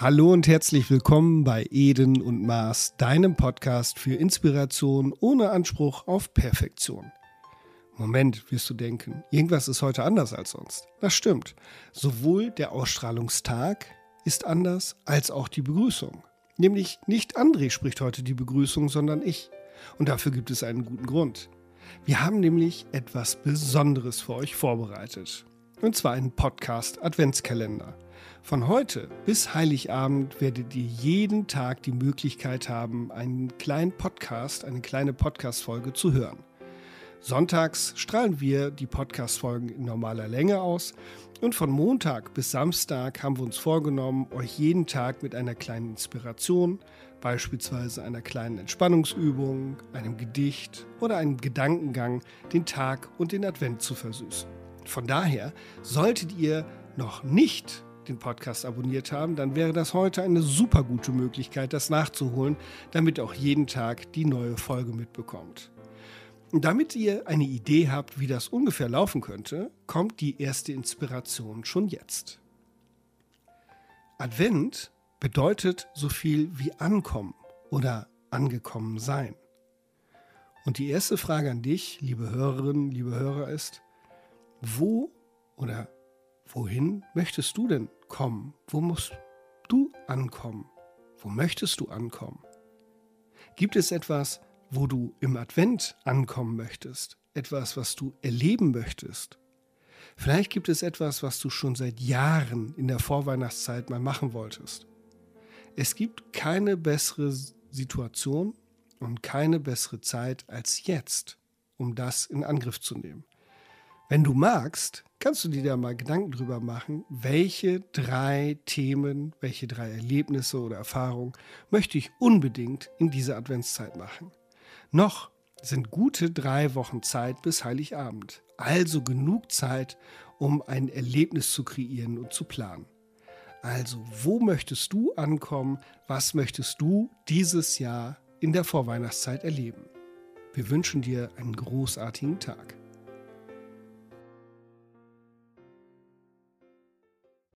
Hallo und herzlich willkommen bei Eden und Mars, deinem Podcast für Inspiration ohne Anspruch auf Perfektion. Moment, wirst du denken, irgendwas ist heute anders als sonst. Das stimmt. Sowohl der Ausstrahlungstag ist anders als auch die Begrüßung. Nämlich nicht André spricht heute die Begrüßung, sondern ich. Und dafür gibt es einen guten Grund. Wir haben nämlich etwas Besonderes für euch vorbereitet. Und zwar einen Podcast Adventskalender. Von heute bis Heiligabend werdet ihr jeden Tag die Möglichkeit haben, einen kleinen Podcast, eine kleine Podcast-Folge zu hören. Sonntags strahlen wir die Podcast-Folgen in normaler Länge aus und von Montag bis Samstag haben wir uns vorgenommen, euch jeden Tag mit einer kleinen Inspiration, beispielsweise einer kleinen Entspannungsübung, einem Gedicht oder einem Gedankengang, den Tag und den Advent zu versüßen. Von daher solltet ihr noch nicht den Podcast abonniert haben, dann wäre das heute eine super gute Möglichkeit, das nachzuholen, damit ihr auch jeden Tag die neue Folge mitbekommt. Und damit ihr eine Idee habt, wie das ungefähr laufen könnte, kommt die erste Inspiration schon jetzt. Advent bedeutet so viel wie ankommen oder angekommen sein. Und die erste Frage an dich, liebe Hörerinnen, liebe Hörer, ist, wo oder wohin möchtest du denn kommen? Wo musst du ankommen? Wo möchtest du ankommen? Gibt es etwas, wo du im Advent ankommen möchtest? Etwas, was du erleben möchtest? Vielleicht gibt es etwas, was du schon seit Jahren in der Vorweihnachtszeit mal machen wolltest. Es gibt keine bessere Situation und keine bessere Zeit als jetzt, um das in Angriff zu nehmen. Wenn du magst, kannst du dir da mal Gedanken drüber machen, welche drei Themen, welche drei Erlebnisse oder Erfahrungen möchte ich unbedingt in dieser Adventszeit machen. Noch sind gute drei Wochen Zeit bis Heiligabend, also genug Zeit, um ein Erlebnis zu kreieren und zu planen. Also, wo möchtest du ankommen? Was möchtest du dieses Jahr in der Vorweihnachtszeit erleben? Wir wünschen dir einen großartigen Tag.